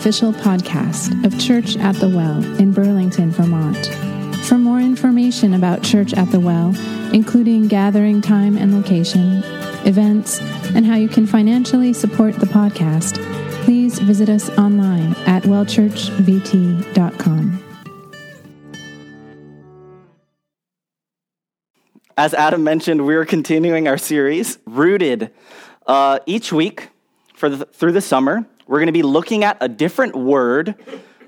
official podcast of Church at the Well in Burlington, Vermont. For more information about Church at the Well, including gathering time and location, events, and how you can financially support the podcast, please visit us online at wellchurchvt.com. As Adam mentioned, we're continuing our series, Rooted. Uh, each week for the, through the summer, we're going to be looking at a different word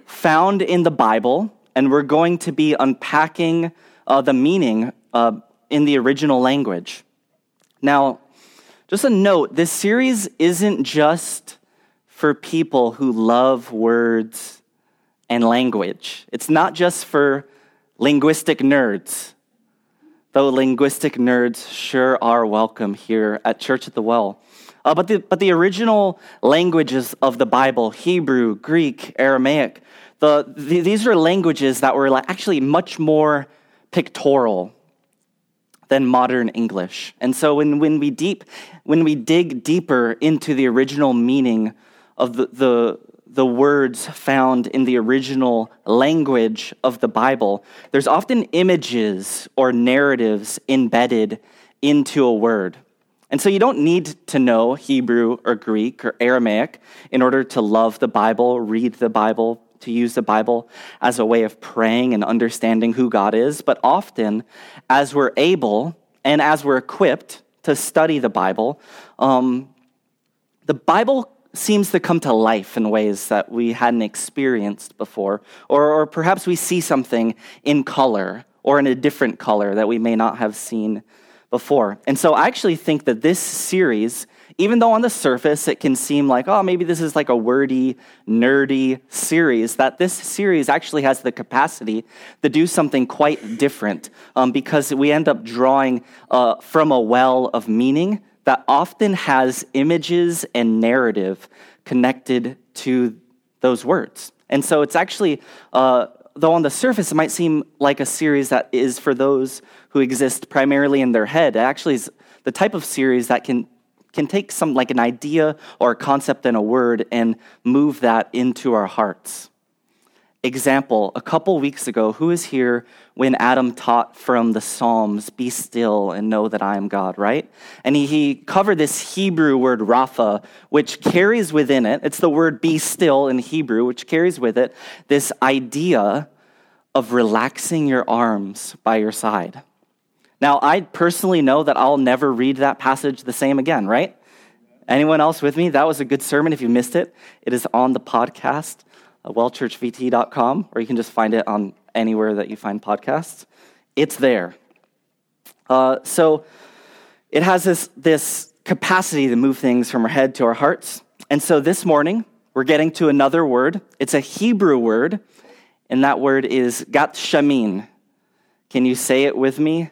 found in the Bible, and we're going to be unpacking uh, the meaning uh, in the original language. Now, just a note this series isn't just for people who love words and language, it's not just for linguistic nerds though linguistic nerds sure are welcome here at Church at the Well. Uh, but, the, but the original languages of the Bible, Hebrew, Greek, Aramaic, the, the, these are languages that were actually much more pictorial than modern English. And so when, when, we, deep, when we dig deeper into the original meaning of the, the, the words found in the original language of the Bible, there's often images or narratives embedded into a word. And so you don't need to know Hebrew or Greek or Aramaic in order to love the Bible, read the Bible, to use the Bible as a way of praying and understanding who God is. But often, as we're able and as we're equipped to study the Bible, um, the Bible seems to come to life in ways that we hadn't experienced before. Or, or perhaps we see something in color or in a different color that we may not have seen before. And so I actually think that this series, even though on the surface it can seem like, oh, maybe this is like a wordy, nerdy series, that this series actually has the capacity to do something quite different um, because we end up drawing uh, from a well of meaning that often has images and narrative connected to those words. And so it's actually, uh, though on the surface it might seem like a series that is for those who exist primarily in their head. It actually is the type of series that can can take some like an idea or a concept and a word and move that into our hearts. Example, a couple weeks ago, who is here when Adam taught from the Psalms, be still and know that I am God, right? And he, he covered this Hebrew word rapha, which carries within it, it's the word be still in Hebrew, which carries with it this idea of relaxing your arms by your side. Now, I personally know that I'll never read that passage the same again, right? Anyone else with me? That was a good sermon. If you missed it, it is on the podcast, wellchurchvt.com, or you can just find it on anywhere that you find podcasts. It's there. Uh, so it has this, this capacity to move things from our head to our hearts. And so this morning, we're getting to another word. It's a Hebrew word, and that word is gat shamin. Can you say it with me?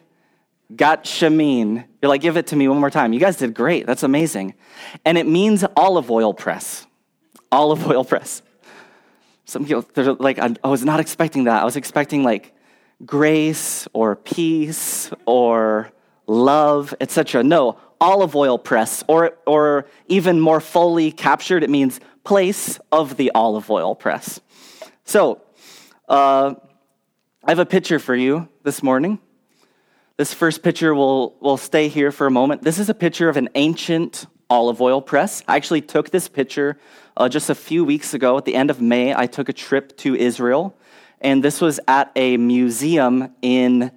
Gat shamin. You're like, give it to me one more time. You guys did great. That's amazing. And it means olive oil press. Olive oil press. Some people, they're like, I was not expecting that. I was expecting like grace or peace or love, etc. No, olive oil press, or, or even more fully captured, it means place of the olive oil press. So, uh, I have a picture for you this morning. This first picture will, will stay here for a moment. This is a picture of an ancient olive oil press. I actually took this picture uh, just a few weeks ago. At the end of May, I took a trip to Israel, and this was at a museum in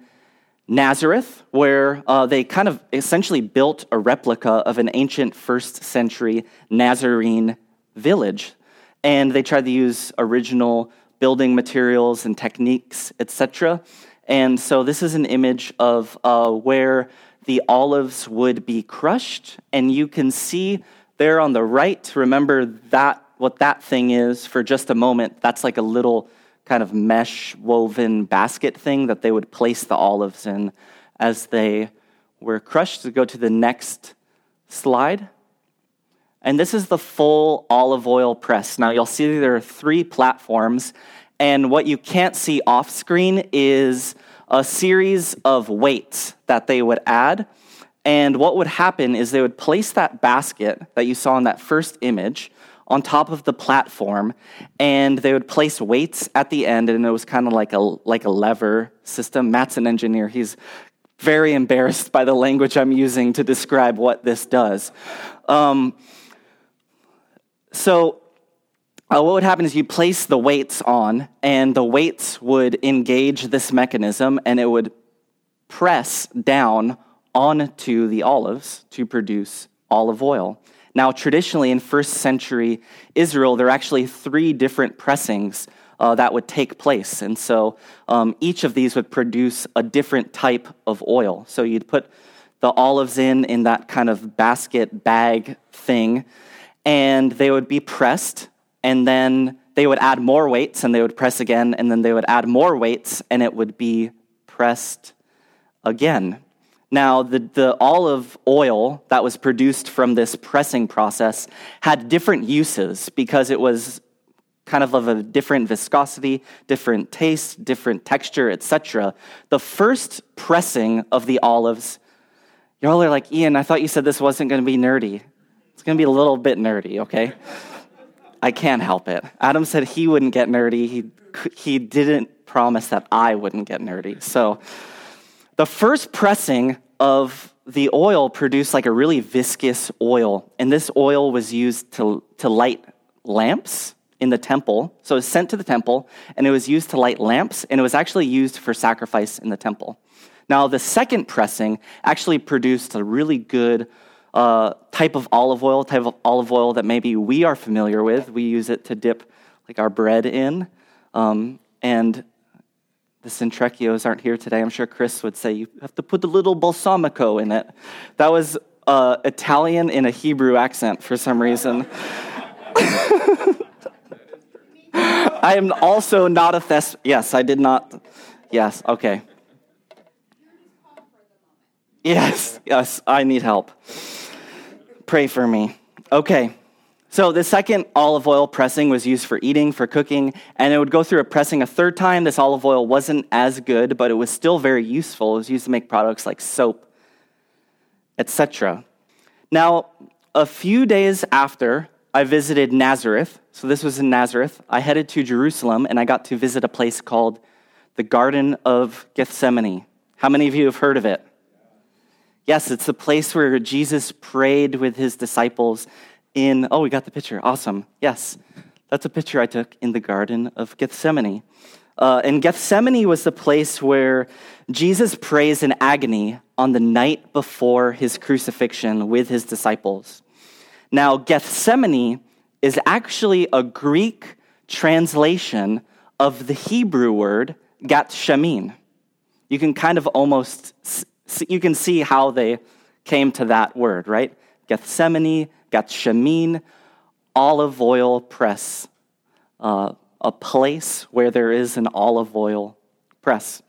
Nazareth, where uh, they kind of essentially built a replica of an ancient first century Nazarene village. And they tried to use original building materials and techniques, etc. And so this is an image of uh, where the olives would be crushed. And you can see there on the right, remember that what that thing is for just a moment. That's like a little kind of mesh woven basket thing that they would place the olives in as they were crushed. To go to the next slide. And this is the full olive oil press. Now you'll see there are three platforms, and what you can't see off screen is a series of weights that they would add. And what would happen is they would place that basket that you saw in that first image on top of the platform, and they would place weights at the end, and it was kind of like a like a lever system. Matt's an engineer; he's very embarrassed by the language I'm using to describe what this does. Um, so, uh, what would happen is you place the weights on, and the weights would engage this mechanism, and it would press down onto the olives to produce olive oil. Now, traditionally in first century Israel, there are actually three different pressings uh, that would take place. And so um, each of these would produce a different type of oil. So you'd put the olives in in that kind of basket bag thing, and they would be pressed, and then they would add more weights, and they would press again, and then they would add more weights, and it would be pressed again. Now, the, the olive oil that was produced from this pressing process had different uses because it was kind of of a different viscosity, different taste, different texture, etc. The first pressing of the olives, y'all are like, Ian, I thought you said this wasn't going to be nerdy. It's going to be a little bit nerdy, okay? I can't help it. Adam said he wouldn't get nerdy. He, he didn't promise that I wouldn't get nerdy. So, the first pressing of the oil produced like a really viscous oil, and this oil was used to, to light lamps in the temple. So it was sent to the temple, and it was used to light lamps, and it was actually used for sacrifice in the temple. Now, the second pressing actually produced a really good uh, type of olive oil, type of olive oil that maybe we are familiar with. We use it to dip like our bread in. Um, and the Centrecchios aren't here today. I'm sure Chris would say you have to put a little balsamico in it. That was uh, Italian in a Hebrew accent for some reason. I am also not a. Yes, I did not. Yes, okay. Yes, yes, I need help. Pray for me. Okay. So the second olive oil pressing was used for eating, for cooking, and it would go through a pressing a third time. This olive oil wasn't as good, but it was still very useful. It was used to make products like soap, etc. Now, a few days after I visited Nazareth, so this was in Nazareth, I headed to Jerusalem and I got to visit a place called the Garden of Gethsemane. How many of you have heard of it? Yes, it's the place where Jesus prayed with his disciples in, oh, we got the picture. Awesome. Yes, that's a picture I took in the Garden of Gethsemane. Uh, and Gethsemane was the place where Jesus prays in agony on the night before his crucifixion with his disciples. Now, Gethsemane is actually a Greek translation of the Hebrew word Gatshamin. You can kind of almost you can see how they came to that word, right? Gethsemane, Gethsemane, olive oil press, uh, a place where there is an olive oil press.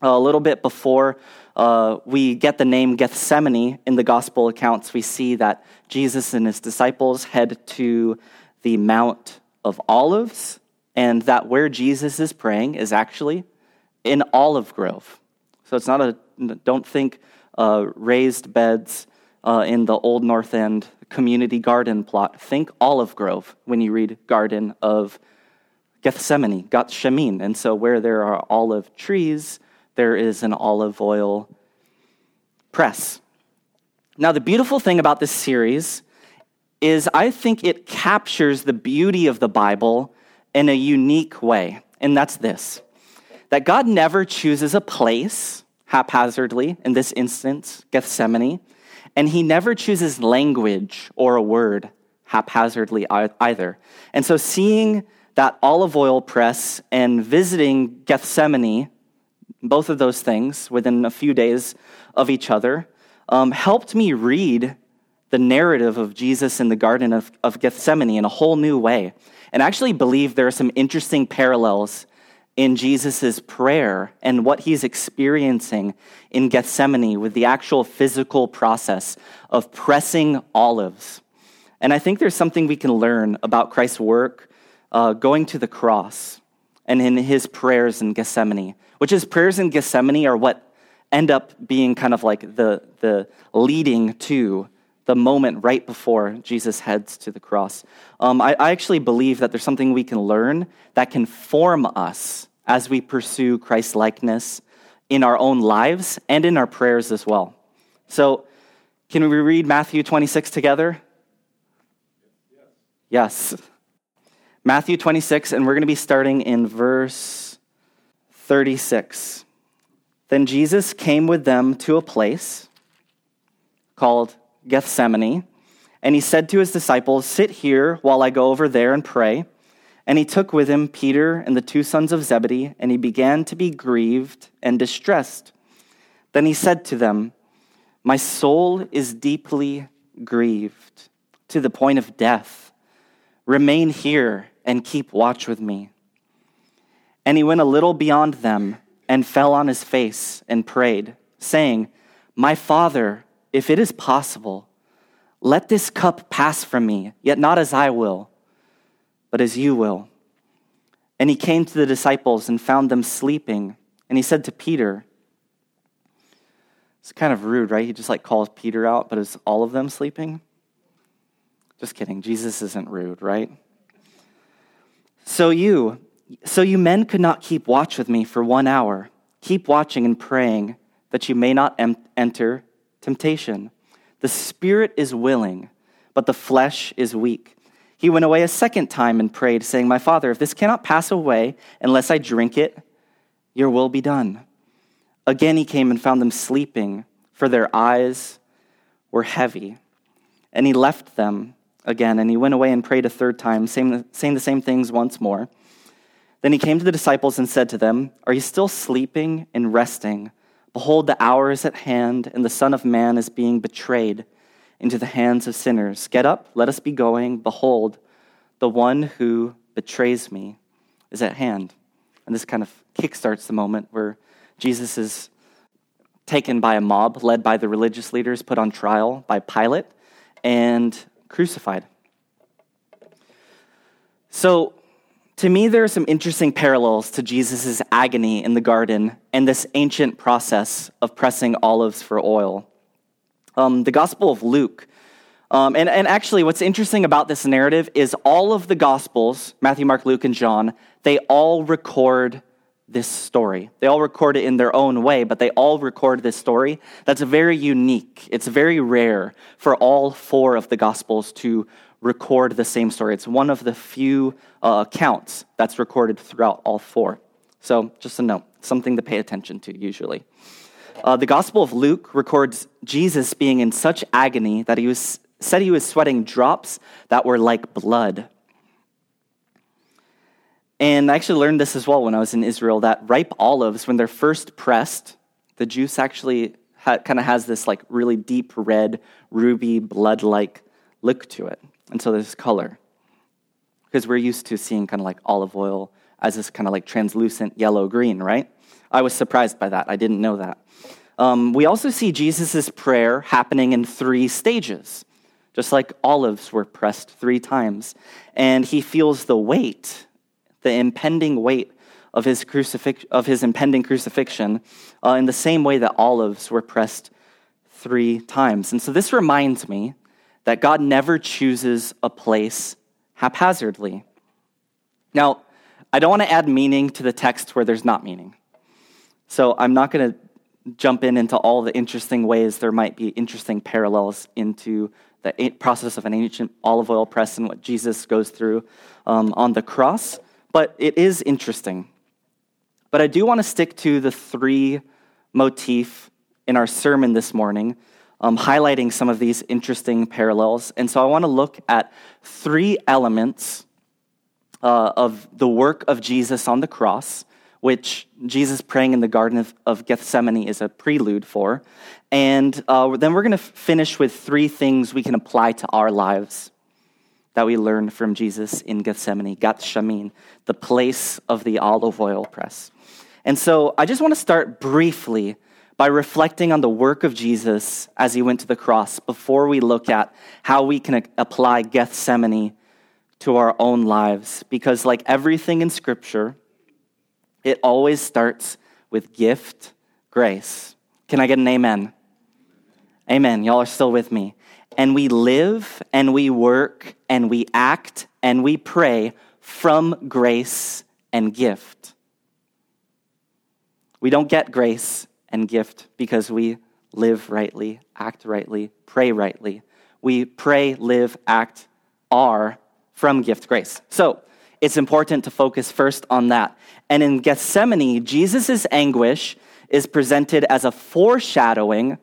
a little bit before uh, we get the name Gethsemane in the gospel accounts, we see that Jesus and his disciples head to the Mount of Olives, and that where Jesus is praying is actually an olive grove. So it's not a, don't think uh, raised beds uh, in the Old North End community garden plot. Think olive grove when you read Garden of Gethsemane, Gethsemane. And so, where there are olive trees, there is an olive oil press. Now, the beautiful thing about this series is I think it captures the beauty of the Bible in a unique way. And that's this that God never chooses a place haphazardly, in this instance, Gethsemane, and he never chooses language or a word haphazardly either. And so seeing that olive oil press and visiting Gethsemane, both of those things within a few days of each other, um, helped me read the narrative of Jesus in the Garden of, of Gethsemane in a whole new way. And actually believe there are some interesting parallels in Jesus' prayer and what he's experiencing in Gethsemane with the actual physical process of pressing olives. And I think there's something we can learn about Christ's work uh, going to the cross and in his prayers in Gethsemane, which is prayers in Gethsemane are what end up being kind of like the, the leading to the moment right before Jesus heads to the cross. Um, I, I actually believe that there's something we can learn that can form us as we pursue Christ likeness in our own lives and in our prayers as well. So, can we read Matthew 26 together? Yes. Matthew 26, and we're going to be starting in verse 36. Then Jesus came with them to a place called Gethsemane, and he said to his disciples, Sit here while I go over there and pray. And he took with him Peter and the two sons of Zebedee, and he began to be grieved and distressed. Then he said to them, My soul is deeply grieved to the point of death. Remain here and keep watch with me. And he went a little beyond them and fell on his face and prayed, saying, My father, if it is possible, let this cup pass from me, yet not as I will, but as you will. And he came to the disciples and found them sleeping. And he said to Peter, It's kind of rude, right? He just like calls Peter out, but is all of them sleeping? Just kidding. Jesus isn't rude, right? So you, so you men could not keep watch with me for one hour. Keep watching and praying that you may not em- enter temptation. The spirit is willing, but the flesh is weak. He went away a second time and prayed, saying, My father, if this cannot pass away unless I drink it, your will be done. Again he came and found them sleeping, for their eyes were heavy. And he left them again, and he went away and prayed a third time, saying the same things once more. Then he came to the disciples and said to them, Are you still sleeping and resting? Behold, the hour is at hand, and the Son of Man is being betrayed into the hands of sinners. Get up, let us be going. Behold, the one who betrays me is at hand. And this kind of kickstarts the moment where Jesus is taken by a mob led by the religious leaders, put on trial by Pilate, and crucified. So, to me, there are some interesting parallels to Jesus' agony in the garden and this ancient process of pressing olives for oil. Um, the Gospel of Luke, um, and, and actually, what's interesting about this narrative is all of the Gospels, Matthew, Mark, Luke, and John, they all record this story. They all record it in their own way, but they all record this story that's very unique. It's very rare for all four of the Gospels to record the same story. It's one of the few uh, accounts that's recorded throughout all four. So, just a note, something to pay attention to usually. Uh, the Gospel of Luke records Jesus being in such agony that he was, said he was sweating drops that were like blood. And I actually learned this as well when I was in Israel that ripe olives, when they're first pressed, the juice actually ha- kind of has this like really deep red, ruby, blood like look to it. And so there's color. Because we're used to seeing kind of like olive oil as this kind of like translucent yellow green, right? I was surprised by that. I didn't know that. Um, we also see Jesus' prayer happening in three stages, just like olives were pressed three times. And he feels the weight, the impending weight of his, crucifix- of his impending crucifixion uh, in the same way that olives were pressed three times. And so this reminds me that God never chooses a place haphazardly. Now, I don't want to add meaning to the text where there's not meaning. So I'm not going to jump in into all the interesting ways there might be interesting parallels into the process of an ancient olive oil press and what Jesus goes through um, on the cross. But it is interesting. But I do want to stick to the three motif in our sermon this morning um, highlighting some of these interesting parallels. And so I want to look at three elements uh, of the work of Jesus on the cross, which Jesus praying in the Garden of, of Gethsemane is a prelude for. And uh, then we're going to finish with three things we can apply to our lives that we learned from Jesus in Gethsemane, Gethsemane, the place of the olive oil press. And so I just want to start briefly by reflecting on the work of Jesus as he went to the cross before we look at how we can apply Gethsemane to our own lives. Because, like everything in Scripture, it always starts with gift, grace. Can I get an amen? Amen. Y'all are still with me. and we live and we work and we act and we pray from grace and gift. We don't get grace and gift because we live rightly, act rightly, pray rightly. We pray, live, act, are from gift grace. So it's important to focus first on that. And in Gethsemane, Jesus' anguish is presented as a foreshadowing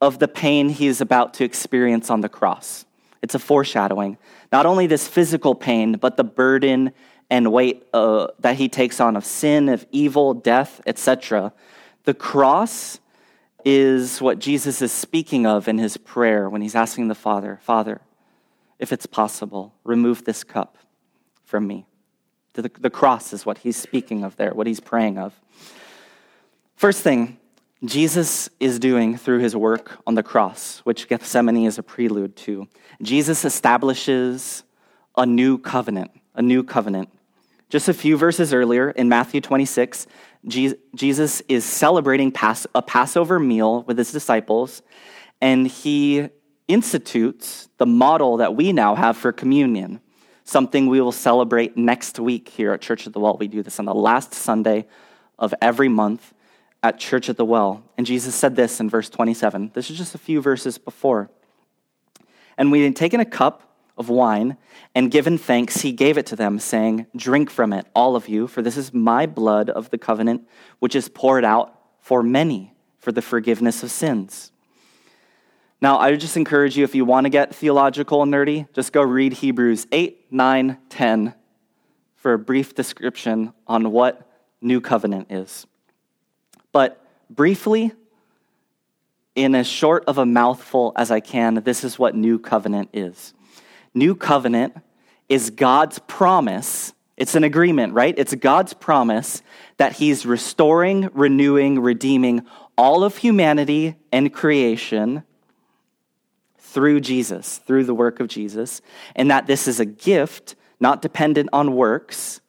of the pain he is about to experience on the cross. It's a foreshadowing. Not only this physical pain, but the burden and weight uh, that he takes on of sin, of evil, death, etc. The cross is what Jesus is speaking of in his prayer when he's asking the Father, Father, if it's possible, remove this cup from me. The, the cross is what he's speaking of there, what he's praying of. First thing, Jesus is doing through his work on the cross, which Gethsemane is a prelude to. Jesus establishes a new covenant, a new covenant. Just a few verses earlier in Matthew 26, Jesus is celebrating a Passover meal with his disciples, and he institutes the model that we now have for communion, something we will celebrate next week here at Church at the Well. We do this on the last Sunday of every month at Church at the Well. And Jesus said this in verse 27. This is just a few verses before. And we had taken a cup of wine, and given thanks, he gave it to them, saying, Drink from it, all of you, for this is my blood of the covenant, which is poured out for many for the forgiveness of sins. Now, I would just encourage you, if you want to get theological and nerdy, just go read Hebrews 8, 9, 10 for a brief description on what new covenant is. But briefly, in as short of a mouthful as I can, this is what new covenant is new covenant is God's promise. It's an agreement, right? It's God's promise that He's restoring, renewing, redeeming all of humanity and creation through Jesus, through the work of Jesus, and that this is a gift, not dependent on works,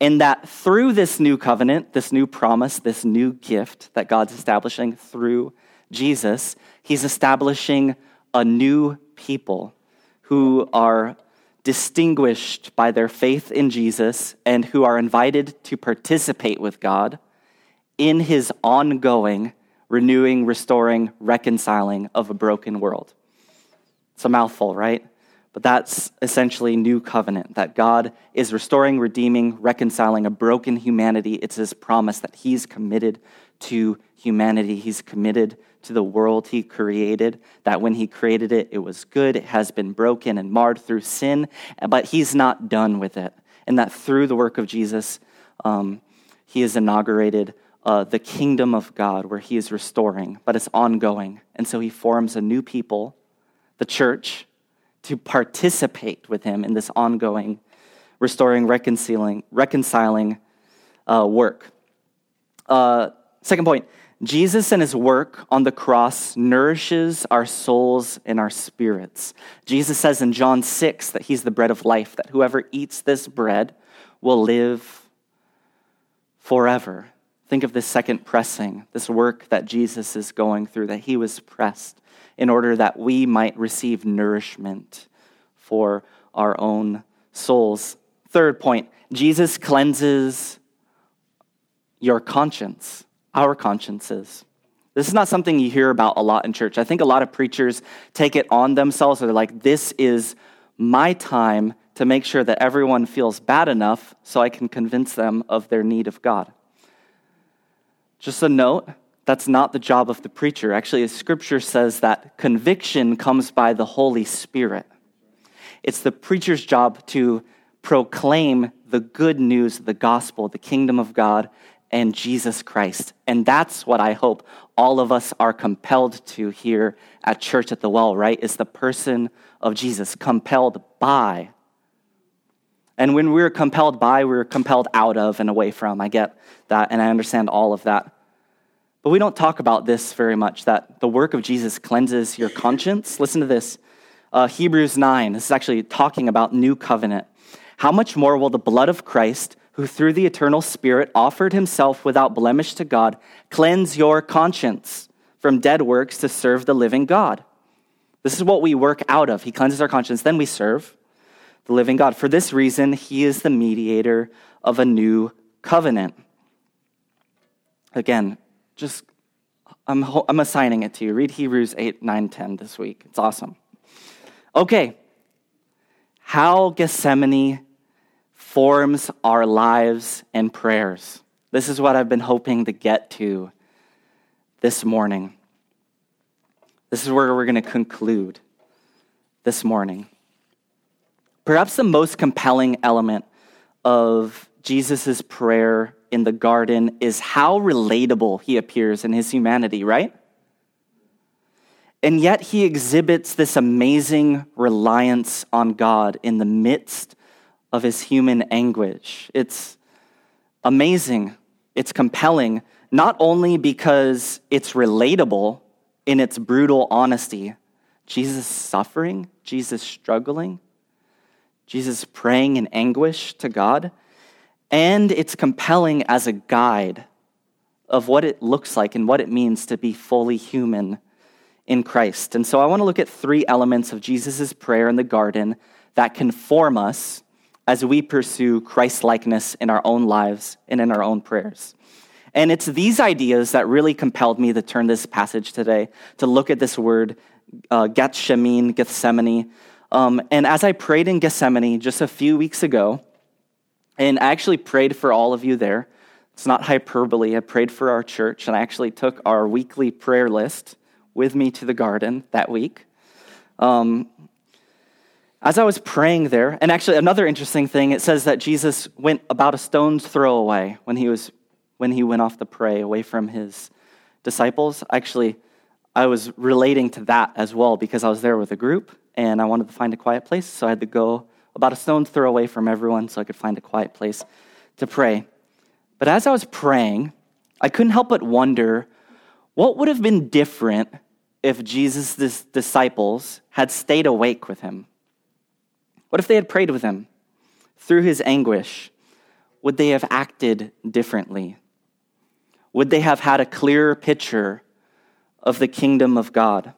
and that through this new covenant, this new promise, this new gift that God's establishing through Jesus, He's establishing a new people who are distinguished by their faith in Jesus and who are invited to participate with God in his ongoing renewing, restoring, reconciling of a broken world. It's a mouthful, right? But that's essentially new covenant that God is restoring, redeeming, reconciling a broken humanity. It's his promise that he's committed to humanity. He's committed to the world he created, that when he created it, it was good. It has been broken and marred through sin, but he's not done with it. And that through the work of Jesus, um, he has inaugurated uh, the kingdom of God where he is restoring, but it's ongoing. And so he forms a new people, the church, to participate with him in this ongoing restoring, reconciling, reconciling uh, work. Uh, second point Jesus and his work on the cross nourishes our souls and our spirits. Jesus says in John 6 that he's the bread of life, that whoever eats this bread will live forever. Think of this second pressing, this work that Jesus is going through, that he was pressed in order that we might receive nourishment for our own souls. Third point Jesus cleanses your conscience our consciences. This is not something you hear about a lot in church. I think a lot of preachers take it on themselves. They're like, this is my time to make sure that everyone feels bad enough so I can convince them of their need of God. Just a note that's not the job of the preacher. Actually, scripture says that conviction comes by the Holy Spirit. It's the preacher's job to proclaim the good news the gospel, the kingdom of God, and Jesus Christ. And that's what I hope all of us are compelled to here at Church at the Well, right? Is the person of Jesus, compelled by. And when we're compelled by, we're compelled out of and away from. I get that, and I understand all of that. But we don't talk about this very much that the work of Jesus cleanses your conscience. Listen to this uh, Hebrews 9. This is actually talking about new covenant. How much more will the blood of Christ? who through the eternal Spirit offered himself without blemish to God, cleanse your conscience from dead works to serve the living God. This is what we work out of. He cleanses our conscience, then we serve the living God. For this reason, he is the mediator of a new covenant. Again, just I'm, I'm assigning it to you. Read Hebrews 8, 9, 10 this week. It's awesome. Okay. How Gethsemane forms our lives and prayers. This is what I've been hoping to get to this morning. This is where we're going to conclude this morning. Perhaps the most compelling element of Jesus' prayer in the garden is how relatable he appears in his humanity, right? And yet he exhibits this amazing reliance on God in the midst of his human anguish. It's amazing, it's compelling, not only because it's relatable in its brutal honesty. Jesus suffering, Jesus struggling, Jesus praying in anguish to God and it's compelling as a guide of what it looks like and what it means to be fully human in Christ. And so I want to look at three elements of Jesus' prayer in the garden that can form us as we pursue Christ likeness in our own lives and in our own prayers. And it's these ideas that really compelled me to turn this passage today, to look at this word, uh, Gethsemane, Gethsemane. Um, and as I prayed in Gethsemane just a few weeks ago, and I actually prayed for all of you there. It's not hyperbole. I prayed for our church, and I actually took our weekly prayer list with me to the garden that week. Um, as I was praying there, and actually another interesting thing, it says that Jesus went about a stone's throw away when he was when he went off to pray away from his disciples. Actually, I was relating to that as well because I was there with a group and I wanted to find a quiet place, so I had to go about a stone's throw away from everyone so I could find a quiet place to pray. But as I was praying, I couldn't help but wonder what would have been different if Jesus' disciples had stayed awake with him? What if they had prayed with him through his anguish? Would they have acted differently? Would they have had a clearer picture of the kingdom of God?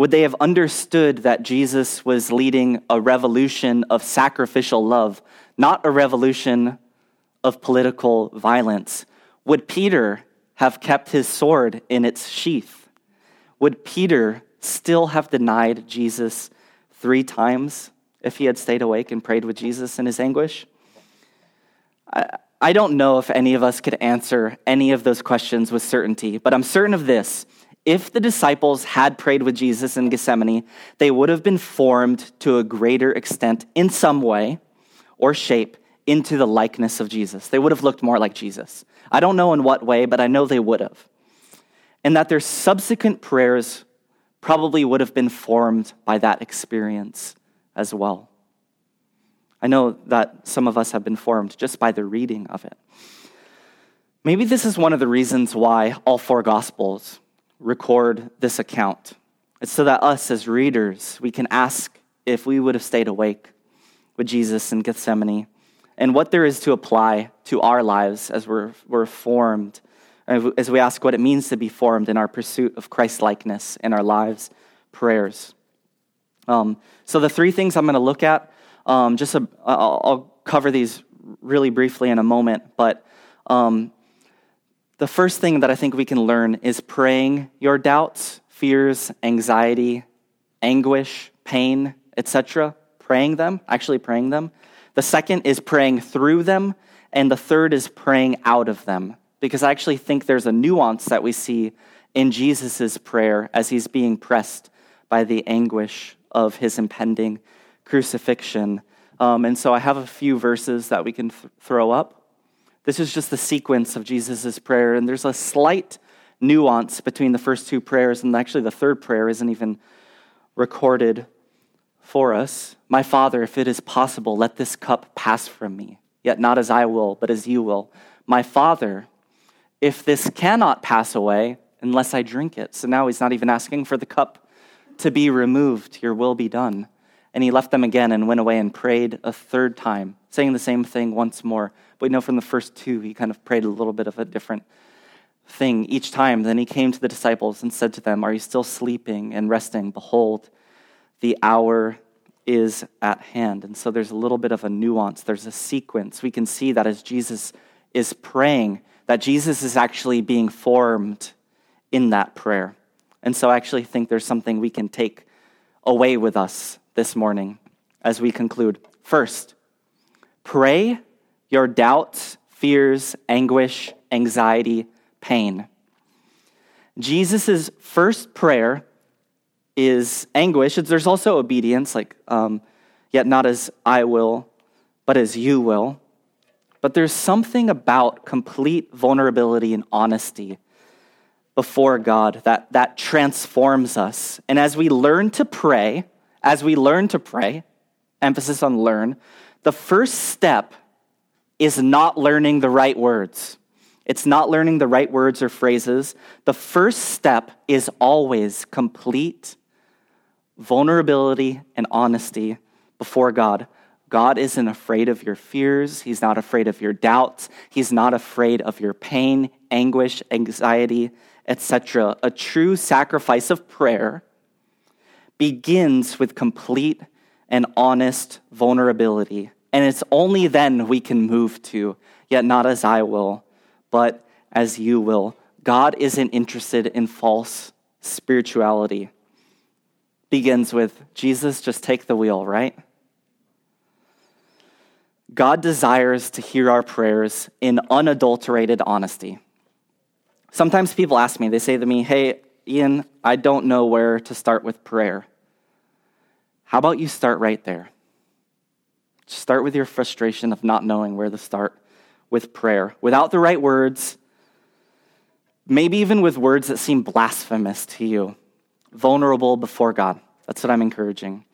Would they have understood that Jesus was leading a revolution of sacrificial love, not a revolution of political violence? Would Peter have kept his sword in its sheath? Would Peter still have denied Jesus three times if he had stayed awake and prayed with Jesus in his anguish? I, I don't know if any of us could answer any of those questions with certainty, but I'm certain of this if the disciples had prayed with Jesus in Gethsemane, they would have been formed to a greater extent in some way or shape into the likeness of Jesus. They would have looked more like Jesus. I don't know in what way, but I know they would have. And that their subsequent prayers probably would have been formed by that experience as well. I know that some of us have been formed just by the reading of it. Maybe this is one of the reasons why all four Gospels record this account. It's so that us as readers, we can ask if we would have stayed awake with Jesus in Gethsemane and what there is to apply to our lives as we're, we're formed, as we ask what it means to be formed in our pursuit of Christ likeness in our lives, prayers. Um, so, the three things I'm going to look at, um, just a, I'll, I'll, cover these really briefly in a moment, but um, the first thing that I think we can learn is praying your doubts, fears, anxiety, anguish, pain, etc. Praying them, actually praying them. The second is praying through them. And the third is praying out of them. Because I actually think there's a nuance that we see in Jesus' prayer as he's being pressed by the anguish of his impending crucifixion. Um, and so I have a few verses that we can th- throw up. This is just the sequence of Jesus' prayer, and there's a slight nuance between the first two prayers, and actually the third prayer isn't even recorded for us. My Father, if it is possible, let this cup pass from me, yet not as I will, but as you will. My Father, if this cannot pass away unless I drink it. So now he's not even asking for the cup to be removed, your will be done. And he left them again and went away and prayed a third time, saying the same thing once more. But we know from the first two, he kind of prayed a little bit of a different thing each time. Then he came to the disciples and said to them, Are you still sleeping and resting? Behold, the hour is at hand. And so there's a little bit of a nuance, there's a sequence. We can see that as Jesus is praying, that Jesus is actually being formed in that prayer. And so I actually think there's something we can take away with us this morning as we conclude. First, pray your doubts, fears, anguish, anxiety, pain. Jesus' first prayer is anguish. There's also obedience, like, um, yet not as I will, but as you will. But there's something about complete vulnerability and honesty before God that, that transforms us. And as we learn to pray, as we learn to pray, emphasis on learn, the first step is not learning the right words. It's not learning the right words or phrases. The first step is always complete vulnerability and honesty before God. God isn't afraid of your fears. He's not afraid of your doubts. He's not afraid of your pain, anguish, anxiety, etc. A true sacrifice of prayer begins with complete and honest vulnerability. And it's only then we can move to, yet not as I will, but as you will. God isn't interested in false spirituality. Begins with Jesus, just take the wheel, right? God desires to hear our prayers in unadulterated honesty. Sometimes people ask me, they say to me, Hey, Ian, I don't know where to start with prayer. How about you start right there? Start with your frustration of not knowing where to start with prayer without the right words, maybe even with words that seem blasphemous to you, vulnerable before God. That's what I'm encouraging.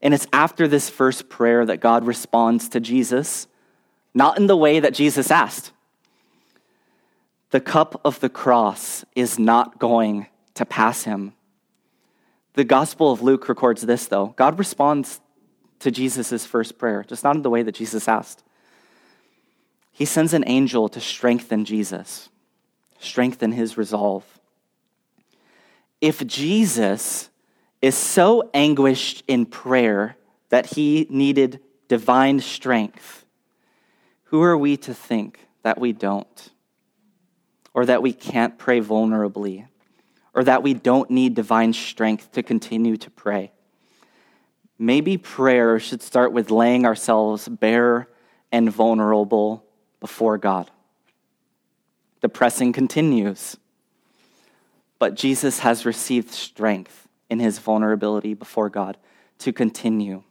And it's after this first prayer that God responds to Jesus, not in the way that Jesus asked. The cup of the cross is not going to pass him. The Gospel of Luke records this, though. God responds to Jesus' first prayer, just not in the way that Jesus asked. He sends an angel to strengthen Jesus, strengthen his resolve. If Jesus is so anguished in prayer that he needed divine strength, who are we to think that we don't? Or that we can't pray vulnerably? Or that we don't need divine strength to continue to pray? Maybe prayer should start with laying ourselves bare and vulnerable before God. The pressing continues, but Jesus has received strength in his vulnerability before God to continue.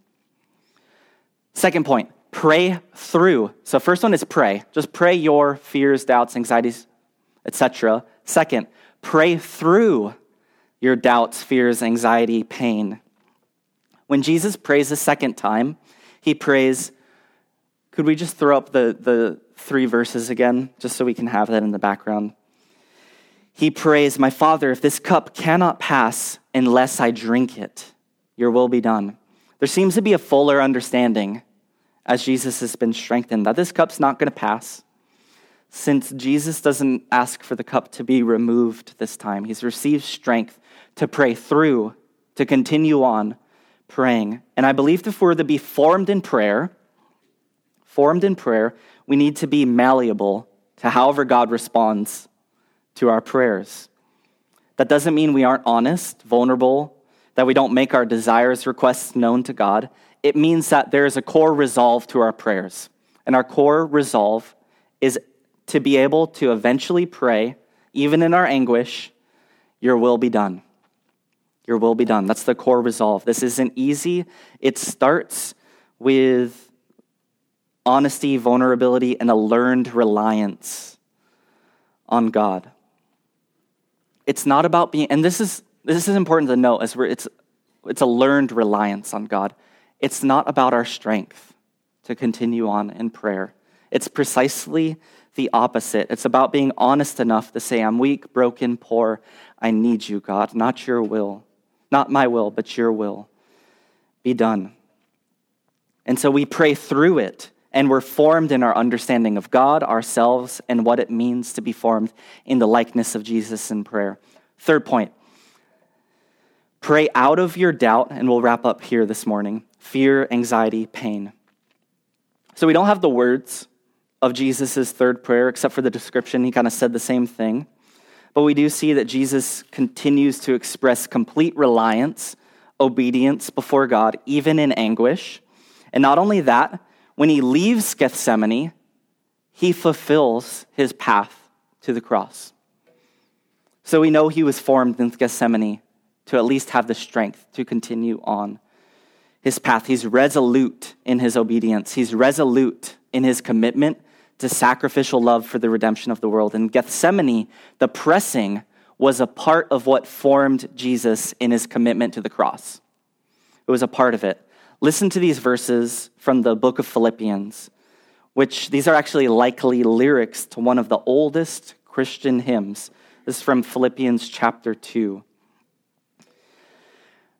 Second point, pray through. So first one is pray. Just pray your fears, doubts, anxieties, etc. Second, pray through your doubts, fears, anxiety, pain. When Jesus prays a second time, he prays, could we just throw up the, the three verses again, just so we can have that in the background? He prays, My Father, if this cup cannot pass unless I drink it, your will be done. There seems to be a fuller understanding as Jesus has been strengthened that this cup's not going to pass. Since Jesus doesn't ask for the cup to be removed this time, he's received strength to pray through, to continue on praying. And I believe if we're to be formed in prayer, formed in prayer, we need to be malleable to however God responds to our prayers. That doesn't mean we aren't honest, vulnerable, that we don't make our desires, requests known to God. It means that there is a core resolve to our prayers. And our core resolve is to be able to eventually pray, even in our anguish, Your will be done. Your will be done. That's the core resolve. This isn't easy. It starts with honesty, vulnerability, and a learned reliance on God. It's not about being, and this is this is important to note as we're, it's it's a learned reliance on God. It's not about our strength to continue on in prayer. It's precisely the opposite. It's about being honest enough to say, I'm weak, broken, poor. I need you, God, not your will. Not my will, but your will. Be done. And so we pray through it and we're formed in our understanding of God, ourselves, and what it means to be formed in the likeness of Jesus in prayer. Third point Pray out of your doubt, and we'll wrap up here this morning fear, anxiety, pain. So we don't have the words of Jesus' third prayer, except for the description. He kind of said the same thing. But we do see that Jesus continues to express complete reliance, obedience before God, even in anguish. And not only that, when he leaves Gethsemane, he fulfills his path to the cross. So we know he was formed in Gethsemane to at least have the strength to continue on his path. He's resolute in his obedience, he's resolute in his commitment to sacrificial love for the redemption of the world. In Gethsemane, the pressing was a part of what formed Jesus in his commitment to the cross. It was a part of it. Listen to these verses from the book of Philippians, which these are actually likely lyrics to one of the oldest Christian hymns. This is from Philippians chapter 2.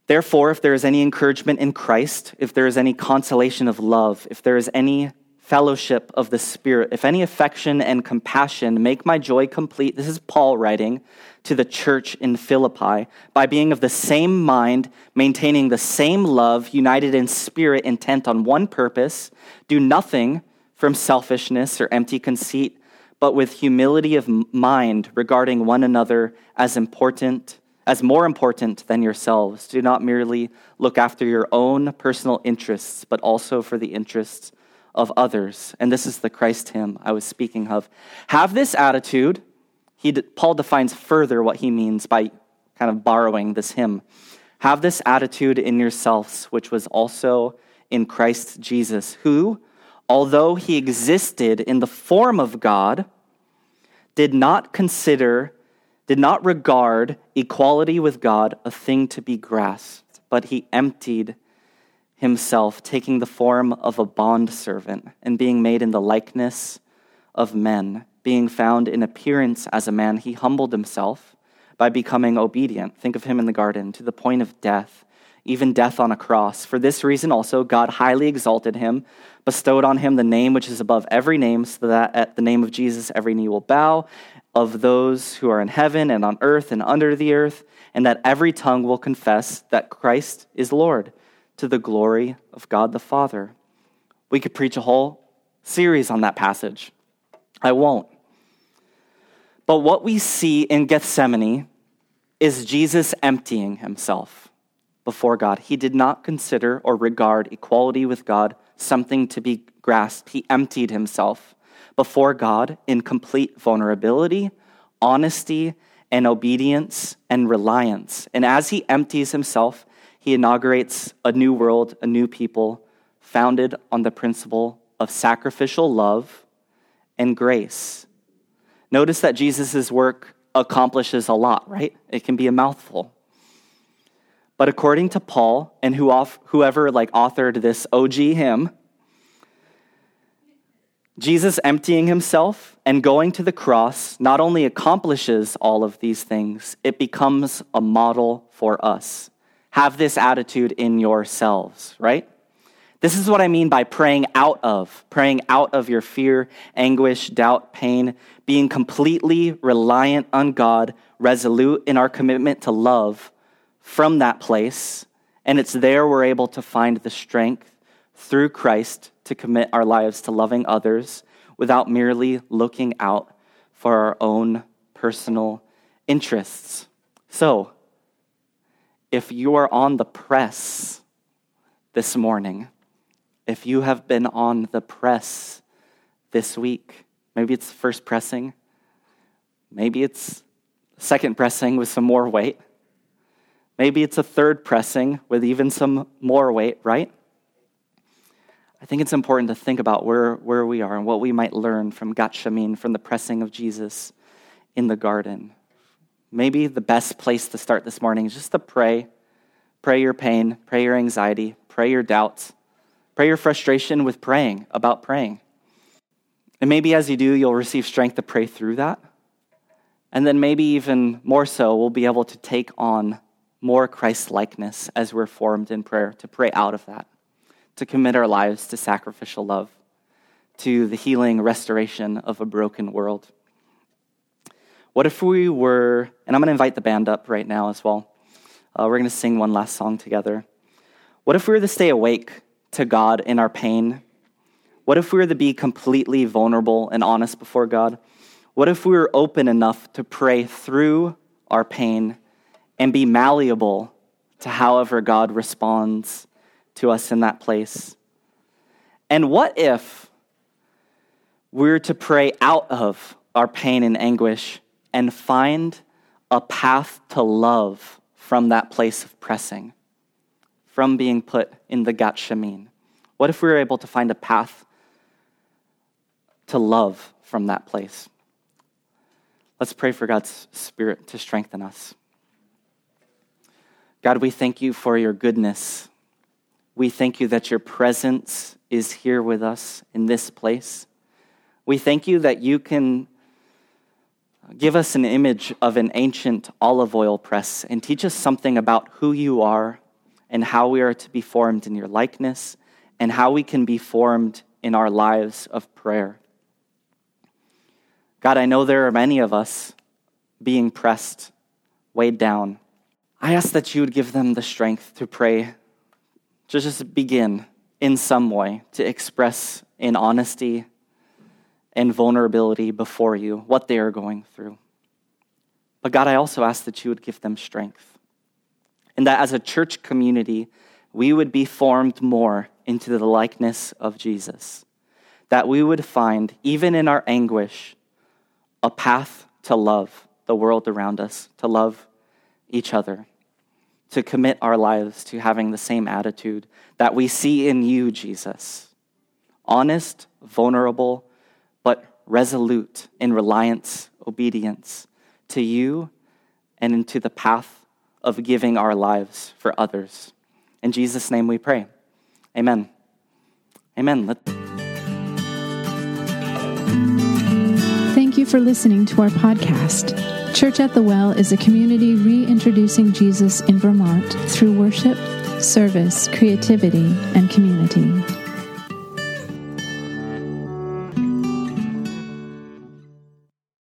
Therefore, if there is any encouragement in Christ, if there is any consolation of love, if there is any fellowship of the Spirit, if any affection and compassion, make my joy complete. This is Paul writing to the church in Philippi by being of the same mind, maintaining the same love, united in spirit, intent on one purpose. Do nothing from selfishness or empty conceit, but with humility of mind regarding one another as important as more important than yourselves. Do not merely look after your own personal interests, but also for the interests of others. And this is the Christ hymn I was speaking of. Have this attitude. He, Paul defines further what he means by kind of borrowing this hymn. Have this attitude in yourselves, which was also in Christ Jesus, who, although he existed in the form of God, did not consider did not regard equality with God a thing to be grasped, but he emptied himself, taking the form of a bondservant and being made in the likeness of men. Being found in appearance as a man, he humbled himself by becoming obedient. Think of him in the garden to the point of death, even death on a cross. For this reason also, God highly exalted him, bestowed on him the name which is above every name, so that at the name of Jesus every knee will bow of those who are in heaven and on earth and under the earth, and that every tongue will confess that Christ is Lord to the glory of God the Father. We could preach a whole series on that passage. I won't. But what we see in Gethsemane is Jesus emptying himself before God. He did not consider or regard equality with God something to be grasped, he emptied himself before God in complete vulnerability, honesty, and obedience and reliance. And as he empties himself, he inaugurates a new world, a new people founded on the principle of sacrificial love and grace. Notice that Jesus' work accomplishes a lot, right? It can be a mouthful. But according to Paul and whoever like authored this OG hymn, Jesus emptying himself and going to the cross not only accomplishes all of these things, it becomes a model for us. Have this attitude in yourselves, right? This is what I mean by praying out of, praying out of your fear, anguish, doubt, pain, being completely reliant on God, resolute in our commitment to love from that place. And it's there we're able to find the strength through Christ to commit our lives to loving others without merely looking out for our own personal interests. So, if you are on the press this morning, if you have been on the press this week, maybe it's first pressing, maybe it's second pressing with some more weight, maybe it's a third pressing with even some more weight, right? I think it's important to think about where, where we are and what we might learn from Gethsemane, from the pressing of Jesus in the garden. Maybe the best place to start this morning is just to pray. Pray your pain, pray your anxiety, pray your doubts, pray your frustration with praying about praying. And maybe as you do, you'll receive strength to pray through that. And then maybe even more so, we'll be able to take on more Christ likeness as we're formed in prayer, to pray out of that to commit our lives to sacrificial love, to the healing restoration of a broken world. What if we were, and I'm going to invite the band up right now as well. Uh, we're going to sing one last song together. What if we were to stay awake to God in our pain? What if we were to be completely vulnerable and honest before God? What if we were open enough to pray through our pain and be malleable to however God responds to us in that place? And what if we were to pray out of our pain and anguish and find a path to love from that place of pressing, from being put in the Gat Shemen? What if we were able to find a path to love from that place? Let's pray for God's Spirit to strengthen us. God, we thank you for your goodness. We thank you that your presence is here with us in this place. We thank you that you can give us an image of an ancient olive oil press and teach us something about who you are and how we are to be formed in your likeness and how we can be formed in our lives of prayer. God, I know there are many of us being pressed, weighed down. I ask that you would give them the strength to pray, to just begin in some way to express in honesty and vulnerability before you what they are going through. But God, I also ask that you would give them strength. And that as a church community, we would be formed more into the likeness of Jesus. That we would find, even in our anguish, a path to love the world around us, to love each other, to commit our lives to having the same attitude that we see in you, Jesus. Honest, vulnerable, but resolute in reliance, obedience to you and into the path of giving our lives for others. In Jesus' name we pray. Amen. Amen. Let- Thank you for listening to our podcast. Church at the Well is a community reintroducing Jesus in Vermont through worship, service, creativity, and community.